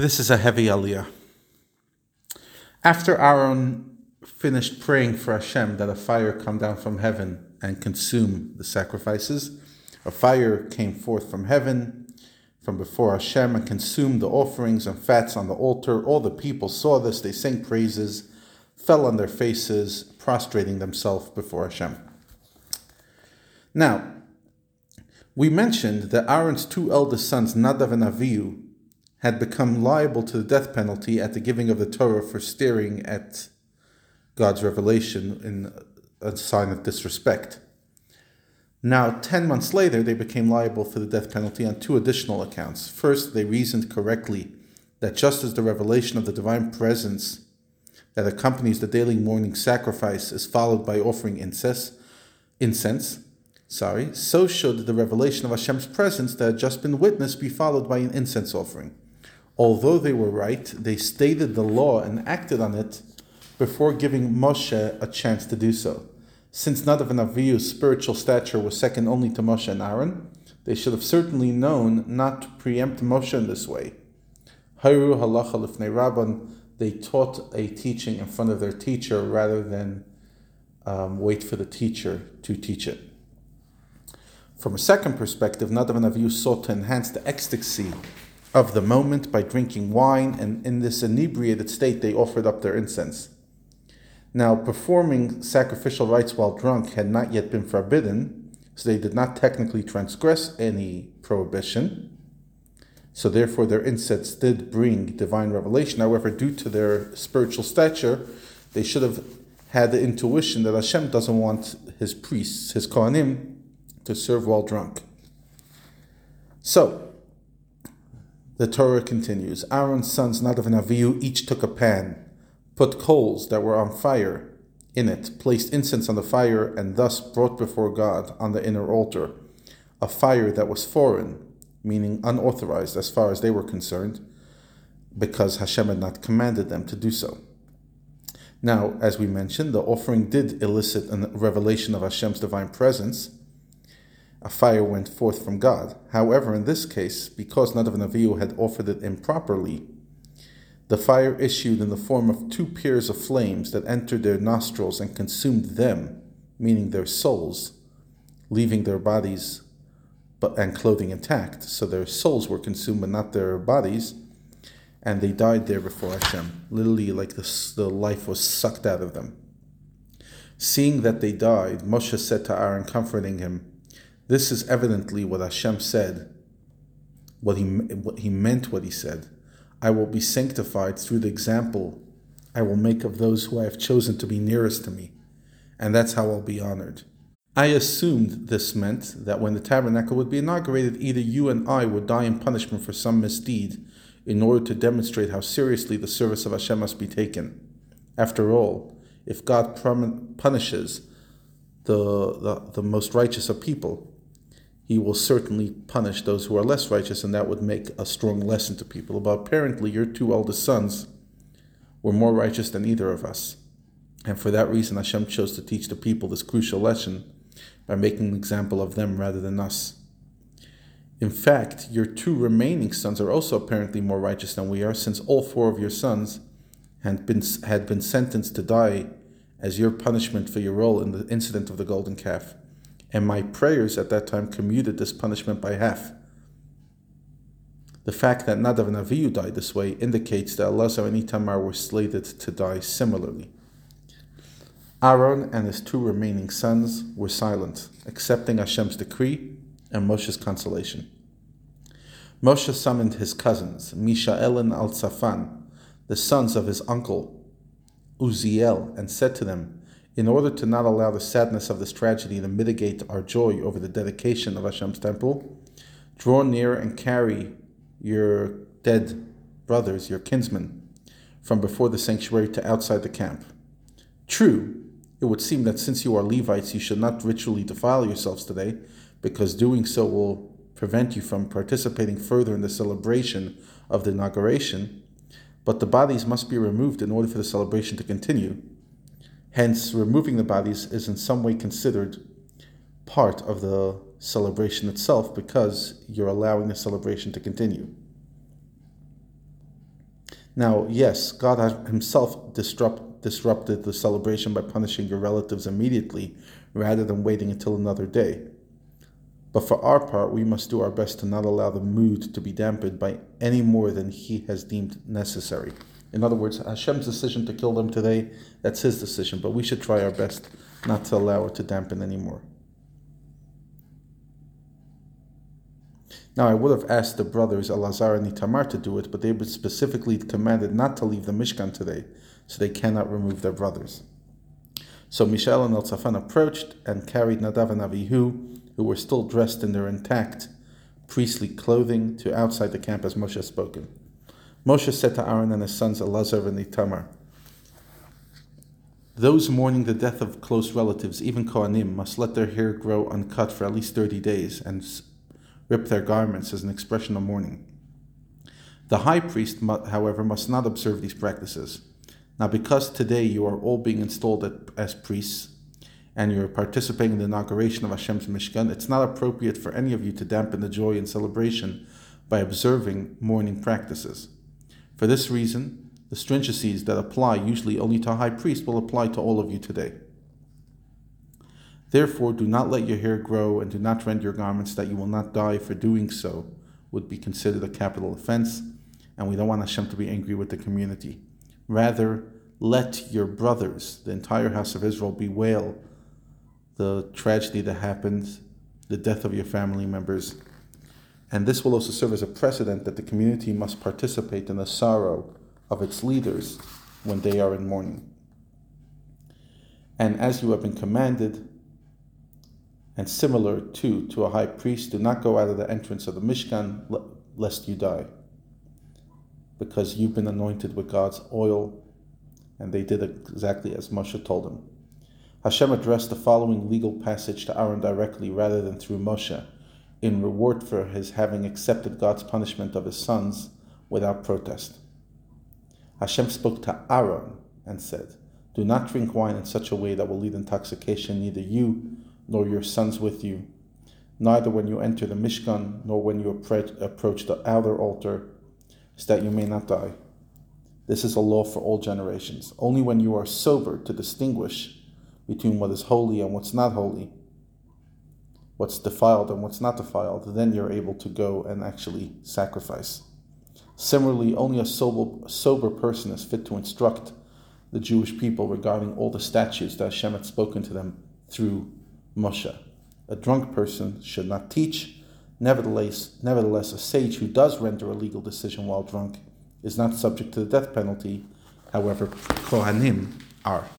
This is a heavy aliyah. After Aaron finished praying for Hashem that a fire come down from heaven and consume the sacrifices, a fire came forth from heaven from before Hashem and consumed the offerings and fats on the altar. All the people saw this, they sang praises, fell on their faces, prostrating themselves before Hashem. Now, we mentioned that Aaron's two eldest sons, Nadav and Avihu, had become liable to the death penalty at the giving of the Torah for staring at God's revelation in a sign of disrespect. Now, 10 months later, they became liable for the death penalty on two additional accounts. First, they reasoned correctly that just as the revelation of the divine presence that accompanies the daily morning sacrifice is followed by offering incense, incense, sorry, so should the revelation of Hashem's presence that had just been witnessed be followed by an incense offering. Although they were right, they stated the law and acted on it before giving Moshe a chance to do so. Since Nadav and Avihu's spiritual stature was second only to Moshe and Aaron, they should have certainly known not to preempt Moshe in this way. Hayru halacha lifnei rabban, they taught a teaching in front of their teacher rather than um, wait for the teacher to teach it. From a second perspective, Nadav and Avihu sought to enhance the ecstasy of the moment by drinking wine, and in this inebriated state they offered up their incense. Now, performing sacrificial rites while drunk had not yet been forbidden, so they did not technically transgress any prohibition. So, therefore, their incense did bring divine revelation. However, due to their spiritual stature, they should have had the intuition that Hashem doesn't want his priests, his Kohanim, to serve while drunk. So, the Torah continues Aaron's sons, Nadav and Avihu, each took a pan put coals that were on fire in it, placed incense on the fire, and thus brought before God on the inner altar a fire that was foreign, meaning unauthorized as far as they were concerned, because Hashem had not commanded them to do so. Now, as we mentioned, the offering did elicit a revelation of Hashem's divine presence. A fire went forth from God. However, in this case, because Nadav and Avihu had offered it improperly, the fire issued in the form of two pairs of flames that entered their nostrils and consumed them, meaning their souls, leaving their bodies but, and clothing intact. So their souls were consumed, but not their bodies, and they died there before Hashem. Literally, like the, the life was sucked out of them. Seeing that they died, Moshe said to Aaron, comforting him, This is evidently what Hashem said, what he, what he meant what he said. I will be sanctified through the example I will make of those who I have chosen to be nearest to me, and that's how I'll be honored. I assumed this meant that when the tabernacle would be inaugurated, either you and I would die in punishment for some misdeed in order to demonstrate how seriously the service of Hashem must be taken. After all, if God punishes the, the, the most righteous of people, he will certainly punish those who are less righteous, and that would make a strong lesson to people. about apparently, your two eldest sons were more righteous than either of us. And for that reason, Hashem chose to teach the people this crucial lesson by making an example of them rather than us. In fact, your two remaining sons are also apparently more righteous than we are, since all four of your sons had been, had been sentenced to die as your punishment for your role in the incident of the golden calf and my prayers at that time commuted this punishment by half. The fact that Nadav and Avihu died this way indicates that Elazar and Itamar were slated to die similarly. Aaron and his two remaining sons were silent, accepting Hashem's decree and Moshe's consolation. Moshe summoned his cousins, Mishael and Elzaphan, the sons of his uncle, Uziel, and said to them, in order to not allow the sadness of this tragedy to mitigate our joy over the dedication of Hashem's temple, draw near and carry your dead brothers, your kinsmen, from before the sanctuary to outside the camp. True, it would seem that since you are Levites, you should not ritually defile yourselves today, because doing so will prevent you from participating further in the celebration of the inauguration. But the bodies must be removed in order for the celebration to continue Hence, removing the bodies is in some way considered part of the celebration itself because you're allowing the celebration to continue. Now, yes, God Himself disrupt, disrupted the celebration by punishing your relatives immediately rather than waiting until another day. But for our part, we must do our best to not allow the mood to be dampened by any more than He has deemed necessary. In other words, Hashem's decision to kill them today, that's His decision, but we should try our best not to allow it to dampen anymore. Now, I would have asked the brothers Elazar and Itamar to do it, but they were specifically commanded not to leave the Mishkan today, so they cannot remove their brothers. So Mishael and Elzaphan approached and carried Nadav and Avihu, who were still dressed in their intact priestly clothing, to outside the camp as Moshe had spoken. Moshe said to Aaron and his sons Elazar and Itamar, Those mourning the death of close relatives, even Kohanim, must let their hair grow uncut for at least 30 days and rip their garments as an expression of mourning. The high priest, however, must not observe these practices. Now, because today you are all being installed as priests and you're participating in the inauguration of Hashem's Mishkan, it's not appropriate for any of you to dampen the joy and celebration by observing mourning practices. For this reason, the stringencies that apply usually only to a high priest will apply to all of you today. Therefore, do not let your hair grow and do not rend your garments that you will not die, for doing so would be considered a capital offense, and we don't want Hashem to be angry with the community. Rather, let your brothers, the entire house of Israel, bewail the tragedy that happened, the death of your family members. And this will also serve as a precedent that the community must participate in the sorrow of its leaders when they are in mourning. And as you have been commanded, and similar too to a high priest, do not go out of the entrance of the Mishkan lest you die, because you've been anointed with God's oil, and they did exactly as Moshe told them. Hashem addressed the following legal passage to Aaron directly rather than through Moshe, in reward for his having accepted God's punishment of his sons without protest. Hashem spoke to Aaron and said, Do not drink wine in such a way that will lead intoxication, neither you nor your sons with you, neither when you enter the Mishkan, nor when you approach the outer altar, so that you may not die. This is a law for all generations. Only when you are sober to distinguish between what is holy and what's not holy, what's defiled and what's not defiled, then you're able to go and actually sacrifice. Similarly, only a sober, sober person is fit to instruct the Jewish people regarding all the statutes that Hashem had spoken to them through Moshe. A drunk person should not teach. Nevertheless, nevertheless, a sage who does render a legal decision while drunk is not subject to the death penalty. However, Kohanim are.